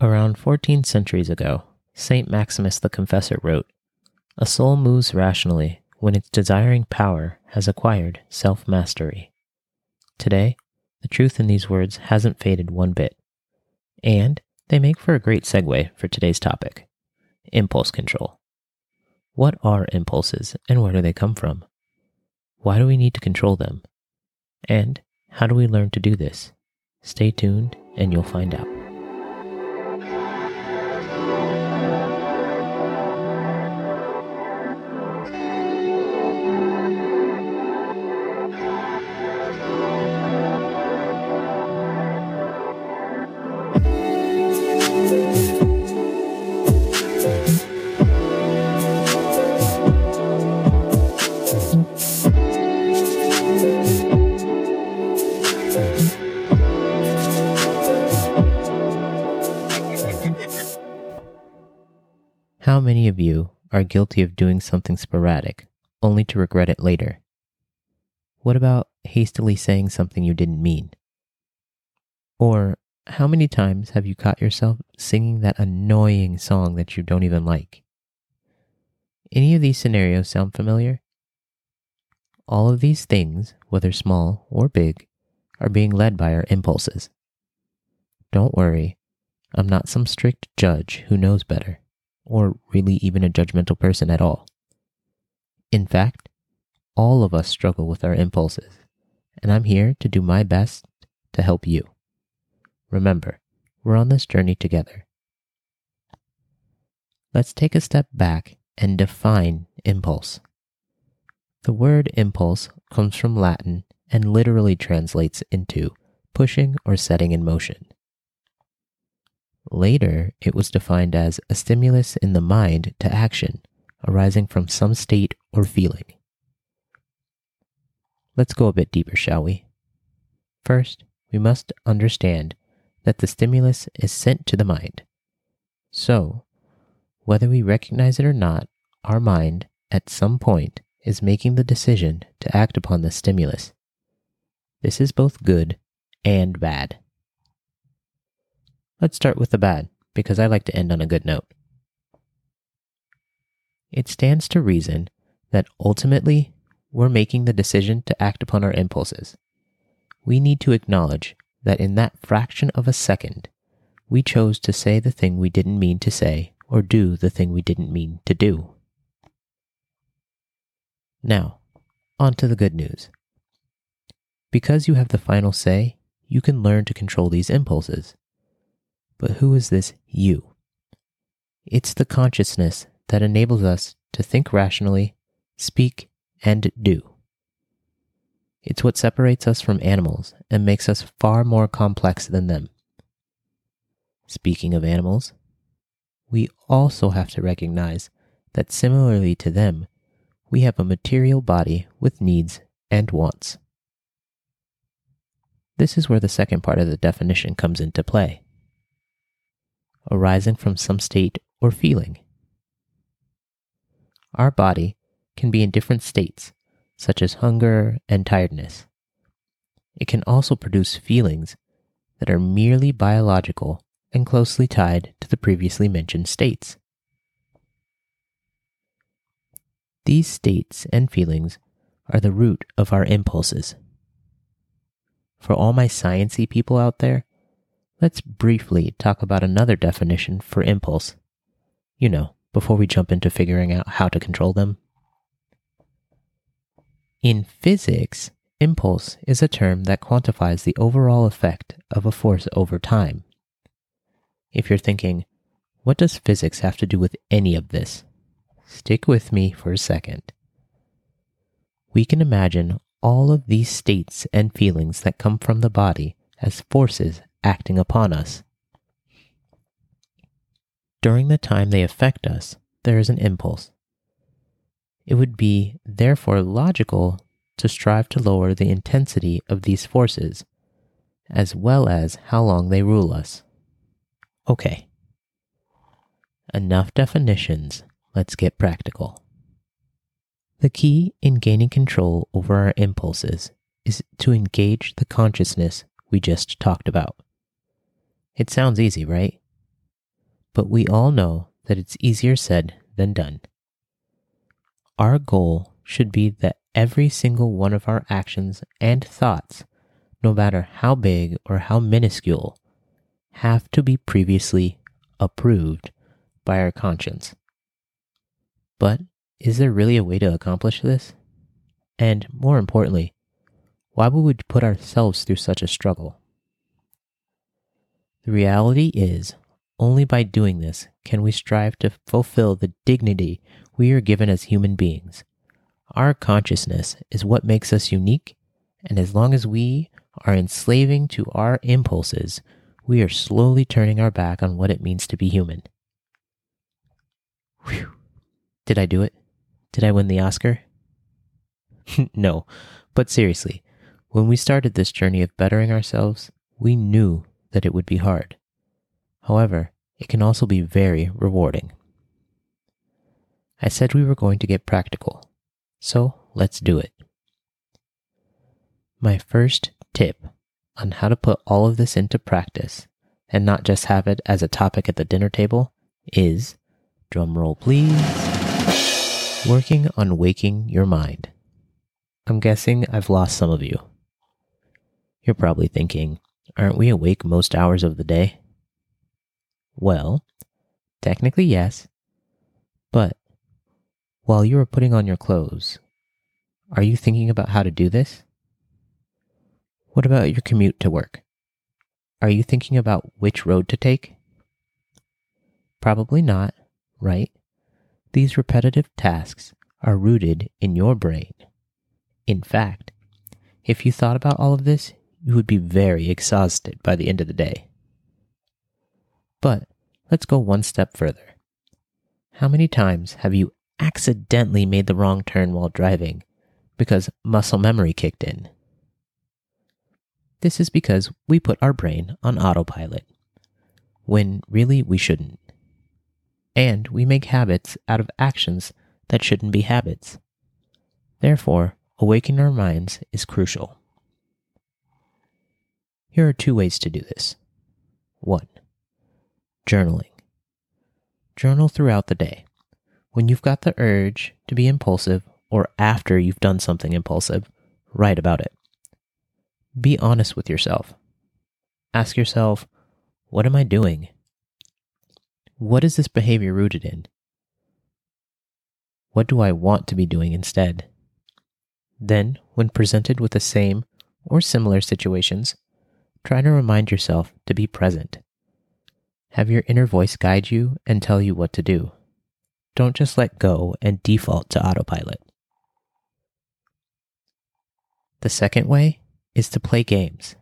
Around 14 centuries ago, St. Maximus the Confessor wrote A soul moves rationally when its desiring power has acquired self mastery. Today, the truth in these words hasn't faded one bit. And they make for a great segue for today's topic impulse control. What are impulses and where do they come from? Why do we need to control them? And how do we learn to do this? Stay tuned and you'll find out. You are guilty of doing something sporadic only to regret it later? What about hastily saying something you didn't mean? Or how many times have you caught yourself singing that annoying song that you don't even like? Any of these scenarios sound familiar? All of these things, whether small or big, are being led by our impulses. Don't worry, I'm not some strict judge who knows better or really even a judgmental person at all. In fact, all of us struggle with our impulses, and I'm here to do my best to help you. Remember, we're on this journey together. Let's take a step back and define impulse. The word impulse comes from Latin and literally translates into pushing or setting in motion. Later, it was defined as a stimulus in the mind to action arising from some state or feeling. Let's go a bit deeper, shall we? First, we must understand that the stimulus is sent to the mind. So, whether we recognize it or not, our mind, at some point, is making the decision to act upon the stimulus. This is both good and bad. Let's start with the bad, because I like to end on a good note. It stands to reason that ultimately we're making the decision to act upon our impulses. We need to acknowledge that in that fraction of a second, we chose to say the thing we didn't mean to say or do the thing we didn't mean to do. Now, on to the good news. Because you have the final say, you can learn to control these impulses. But who is this you? It's the consciousness that enables us to think rationally, speak, and do. It's what separates us from animals and makes us far more complex than them. Speaking of animals, we also have to recognize that similarly to them, we have a material body with needs and wants. This is where the second part of the definition comes into play arising from some state or feeling. Our body can be in different states, such as hunger and tiredness. It can also produce feelings that are merely biological and closely tied to the previously mentioned states. These states and feelings are the root of our impulses. For all my sciency people out there, let's briefly talk about another definition for impulse. You know, before we jump into figuring out how to control them. In physics, impulse is a term that quantifies the overall effect of a force over time. If you're thinking, what does physics have to do with any of this? Stick with me for a second. We can imagine all of these states and feelings that come from the body as forces acting upon us. During the time they affect us, there is an impulse. It would be, therefore, logical to strive to lower the intensity of these forces, as well as how long they rule us. Okay. Enough definitions. Let's get practical. The key in gaining control over our impulses is to engage the consciousness we just talked about. It sounds easy, right? but we all know that it's easier said than done. Our goal should be that every single one of our actions and thoughts, no matter how big or how minuscule, have to be previously approved by our conscience. But is there really a way to accomplish this? And more importantly, why would we put ourselves through such a struggle? The reality is, only by doing this can we strive to fulfill the dignity we are given as human beings. Our consciousness is what makes us unique, and as long as we are enslaving to our impulses, we are slowly turning our back on what it means to be human. Whew. Did I do it? Did I win the Oscar? no, but seriously, when we started this journey of bettering ourselves, we knew that it would be hard. However, it can also be very rewarding. I said we were going to get practical, so let's do it. My first tip on how to put all of this into practice and not just have it as a topic at the dinner table is drumroll please working on waking your mind. I'm guessing I've lost some of you. You're probably thinking, aren't we awake most hours of the day? Well, technically, yes. But while you are putting on your clothes, are you thinking about how to do this? What about your commute to work? Are you thinking about which road to take? Probably not, right? These repetitive tasks are rooted in your brain. In fact, if you thought about all of this, you would be very exhausted by the end of the day. But let's go one step further. How many times have you accidentally made the wrong turn while driving because muscle memory kicked in? This is because we put our brain on autopilot, when really we shouldn't. And we make habits out of actions that shouldn't be habits. Therefore, awakening our minds is crucial. Here are two ways to do this. 1. Journaling. Journal throughout the day. When you've got the urge to be impulsive or after you've done something impulsive, write about it. Be honest with yourself. Ask yourself, what am I doing? What is this behavior rooted in? What do I want to be doing instead? Then, when presented with the same or similar situations, try to remind yourself to be present. Have your inner voice guide you and tell you what to do. Don't just let go and default to autopilot. The second way is to play games.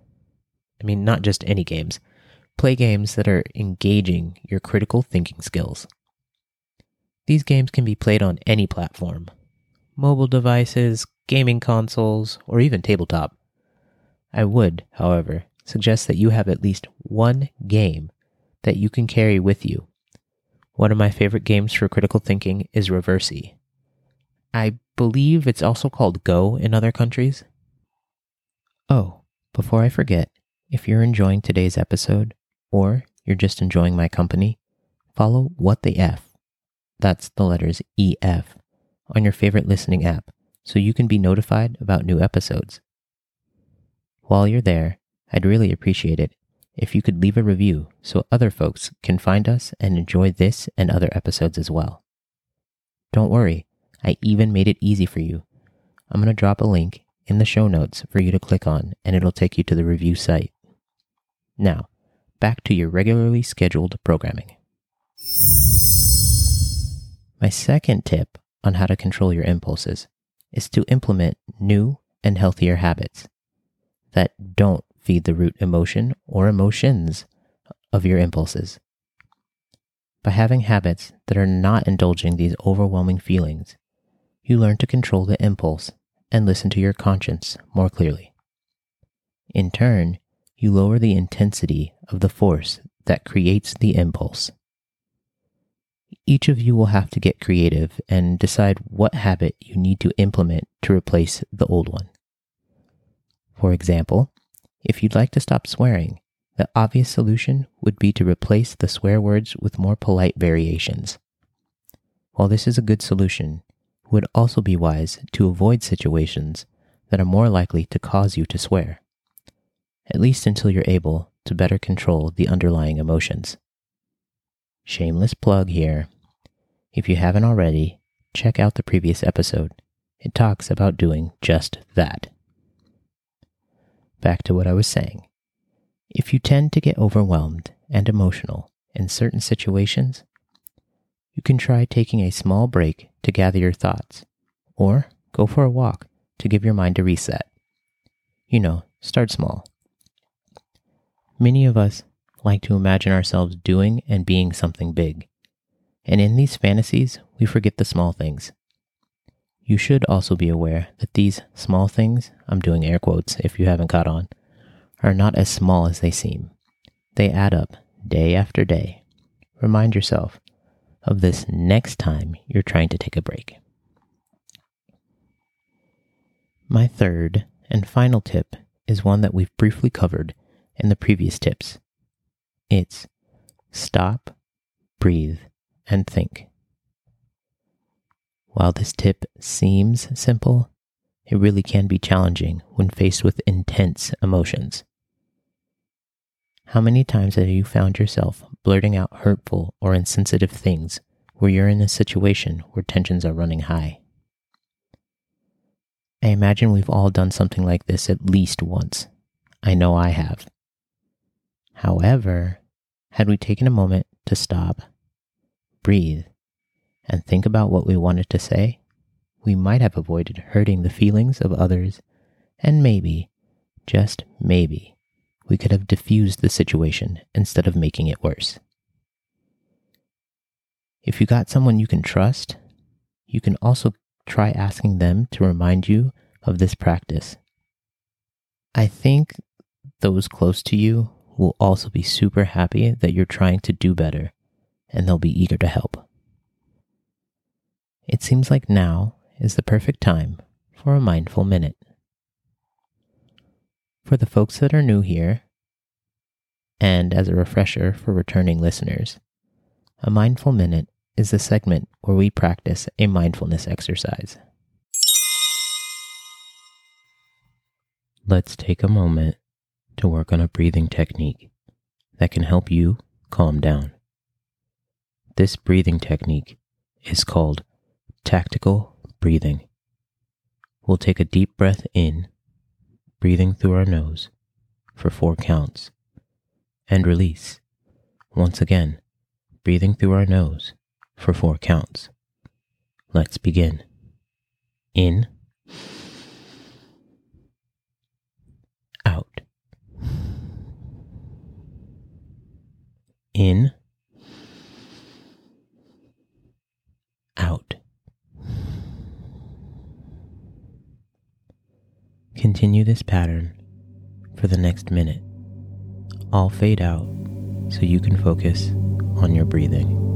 I mean, not just any games, play games that are engaging your critical thinking skills. These games can be played on any platform mobile devices, gaming consoles, or even tabletop. I would, however, suggest that you have at least one game that you can carry with you. One of my favorite games for critical thinking is Reversi. I believe it's also called Go in other countries. Oh, before I forget, if you're enjoying today's episode, or you're just enjoying my company, follow What the F. That's the letters EF on your favorite listening app so you can be notified about new episodes. While you're there, I'd really appreciate it if you could leave a review so other folks can find us and enjoy this and other episodes as well. Don't worry, I even made it easy for you. I'm going to drop a link in the show notes for you to click on, and it'll take you to the review site. Now, back to your regularly scheduled programming. My second tip on how to control your impulses is to implement new and healthier habits that don't feed the root emotion or emotions of your impulses. By having habits that are not indulging these overwhelming feelings, you learn to control the impulse and listen to your conscience more clearly. In turn, you lower the intensity of the force that creates the impulse. Each of you will have to get creative and decide what habit you need to implement to replace the old one. For example, if you'd like to stop swearing, the obvious solution would be to replace the swear words with more polite variations. While this is a good solution, it would also be wise to avoid situations that are more likely to cause you to swear, at least until you're able to better control the underlying emotions. Shameless plug here. If you haven't already, check out the previous episode. It talks about doing just that. Back to what I was saying. If you tend to get overwhelmed and emotional in certain situations, you can try taking a small break to gather your thoughts, or go for a walk to give your mind a reset. You know, start small. Many of us like to imagine ourselves doing and being something big. And in these fantasies, we forget the small things. You should also be aware that these small things, I'm doing air quotes if you haven't caught on, are not as small as they seem. They add up day after day. Remind yourself of this next time you're trying to take a break. My third and final tip is one that we've briefly covered in the previous tips. It's stop, breathe, and think. While this tip seems simple, it really can be challenging when faced with intense emotions. How many times have you found yourself blurting out hurtful or insensitive things where you're in a situation where tensions are running high? I imagine we've all done something like this at least once. I know I have. However, had we taken a moment to stop, breathe, and think about what we wanted to say, we might have avoided hurting the feelings of others, and maybe, just maybe, we could have diffused the situation instead of making it worse. If you got someone you can trust, you can also try asking them to remind you of this practice. I think those close to you will also be super happy that you're trying to do better and they'll be eager to help. It seems like now is the perfect time for a mindful minute. For the folks that are new here, and as a refresher for returning listeners, a mindful minute is the segment where we practice a mindfulness exercise. Let's take a moment to work on a breathing technique that can help you calm down. This breathing technique is called tactical breathing. We'll take a deep breath in, breathing through our nose for four counts, and release. Once again, breathing through our nose for four counts. Let's begin. In, out. in, out. Continue this pattern for the next minute. I'll fade out so you can focus on your breathing.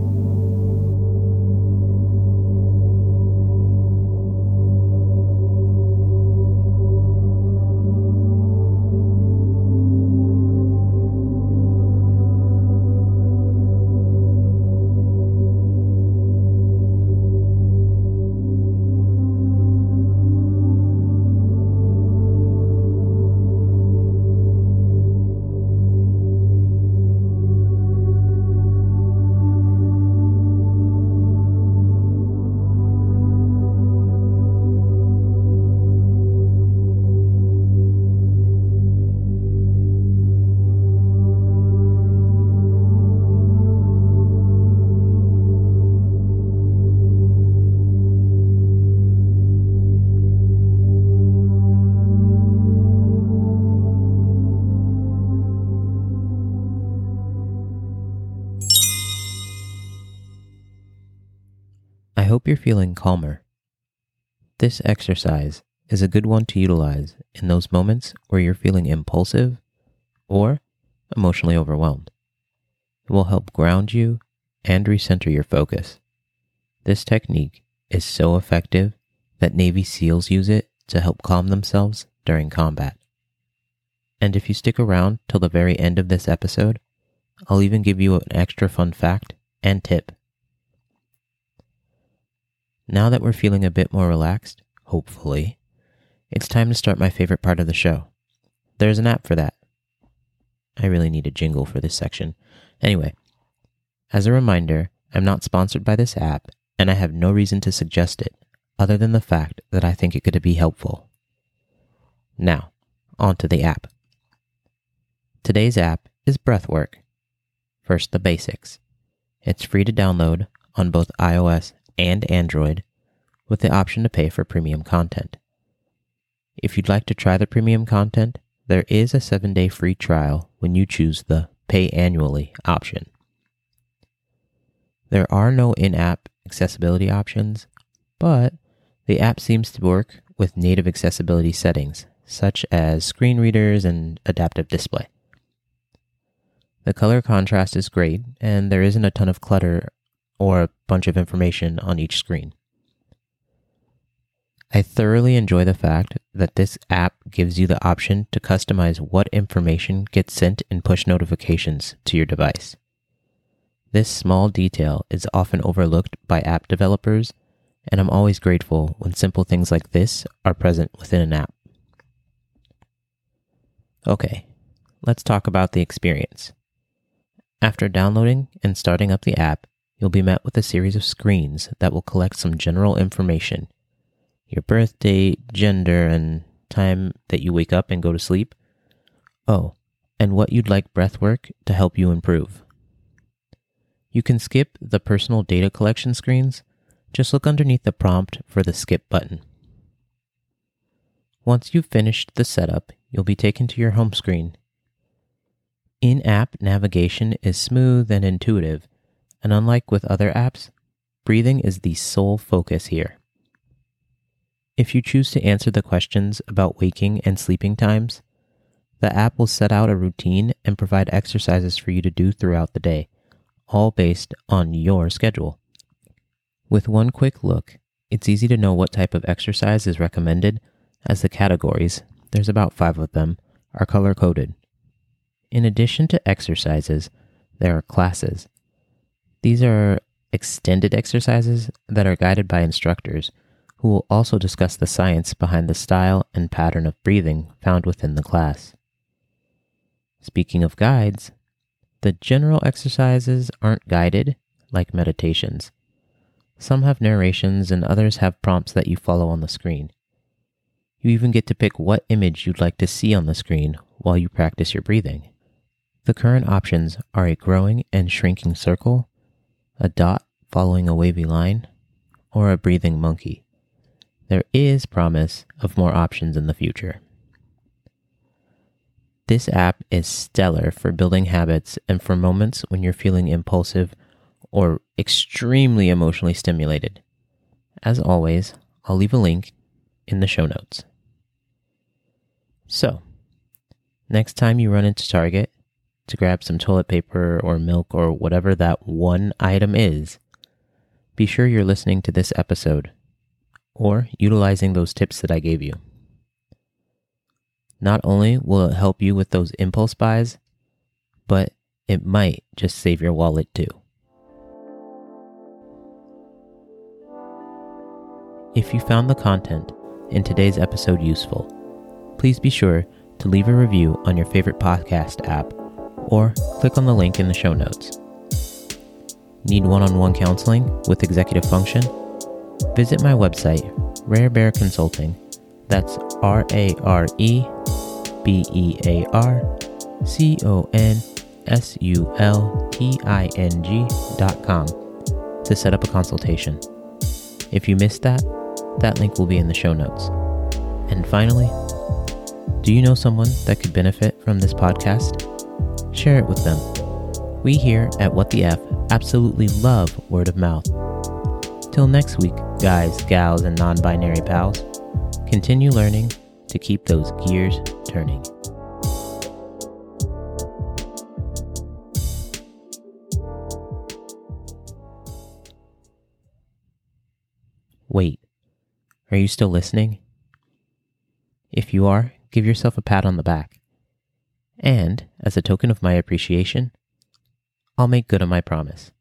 Hope you're feeling calmer. This exercise is a good one to utilize in those moments where you're feeling impulsive or emotionally overwhelmed. It will help ground you and recenter your focus. This technique is so effective that Navy SEALs use it to help calm themselves during combat. And if you stick around till the very end of this episode, I'll even give you an extra fun fact and tip. Now that we're feeling a bit more relaxed, hopefully, it's time to start my favorite part of the show. There's an app for that. I really need a jingle for this section. Anyway, as a reminder, I'm not sponsored by this app, and I have no reason to suggest it, other than the fact that I think it could be helpful. Now, on to the app. Today's app is Breathwork. First, the basics. It's free to download on both iOS and Android, with the option to pay for premium content. If you'd like to try the premium content, there is a seven day free trial when you choose the pay annually option. There are no in app accessibility options, but the app seems to work with native accessibility settings, such as screen readers and adaptive display. The color contrast is great, and there isn't a ton of clutter or a bunch of information on each screen. I thoroughly enjoy the fact that this app gives you the option to customize what information gets sent in push notifications to your device. This small detail is often overlooked by app developers, and I'm always grateful when simple things like this are present within an app. Okay, let's talk about the experience. After downloading and starting up the app, you'll be met with a series of screens that will collect some general information your birthday, gender, and time that you wake up and go to sleep. Oh, and what you'd like breathwork to help you improve. You can skip the personal data collection screens. Just look underneath the prompt for the skip button. Once you've finished the setup, you'll be taken to your home screen. In app navigation is smooth and intuitive, and unlike with other apps, breathing is the sole focus here. If you choose to answer the questions about waking and sleeping times, the app will set out a routine and provide exercises for you to do throughout the day all based on your schedule. With one quick look, it's easy to know what type of exercise is recommended, as the categories, there's about five of them, are color coded. In addition to exercises, there are classes. These are extended exercises that are guided by instructors who will also discuss the science behind the style and pattern of breathing found within the class. Speaking of guides, the general exercises aren't guided like meditations. Some have narrations and others have prompts that you follow on the screen. You even get to pick what image you'd like to see on the screen while you practice your breathing. The current options are a growing and shrinking circle, a dot following a wavy line, or a breathing monkey. There is promise of more options in the future. This app is stellar for building habits and for moments when you're feeling impulsive or extremely emotionally stimulated. As always, I'll leave a link in the show notes. So, next time you run into Target to grab some toilet paper or milk or whatever that one item is, be sure you're listening to this episode or utilizing those tips that I gave you. Not only will it help you with those impulse buys, but it might just save your wallet too. If you found the content in today's episode useful, please be sure to leave a review on your favorite podcast app or click on the link in the show notes. Need one on one counseling with executive function? Visit my website, Rare Bear Consulting. That's R A R E B E A R C O N S U L T I N G dot com to set up a consultation. If you missed that, that link will be in the show notes. And finally, do you know someone that could benefit from this podcast? Share it with them. We here at What the F absolutely love word of mouth. Till next week, guys, gals, and non binary pals, continue learning to keep those gears turning. Wait, are you still listening? If you are, give yourself a pat on the back. And, as a token of my appreciation, I'll make good on my promise.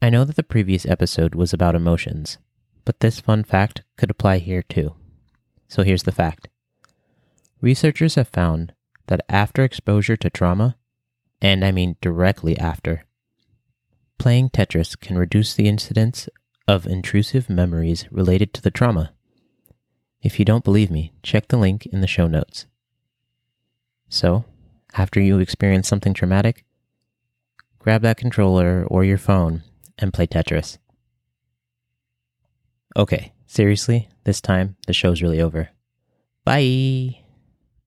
I know that the previous episode was about emotions, but this fun fact could apply here too. So here's the fact researchers have found that after exposure to trauma, and I mean directly after, playing Tetris can reduce the incidence of intrusive memories related to the trauma. If you don't believe me, check the link in the show notes. So, after you experience something traumatic, grab that controller or your phone and play Tetris. Okay, seriously, this time the show's really over. Bye!